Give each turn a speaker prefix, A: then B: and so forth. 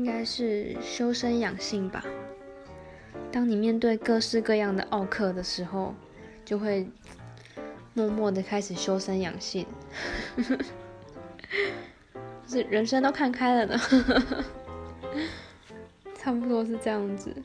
A: 应该是修身养性吧。当你面对各式各样的奥克的时候，就会默默的开始修身养性，是人生都看开了呢，差不多是这样子。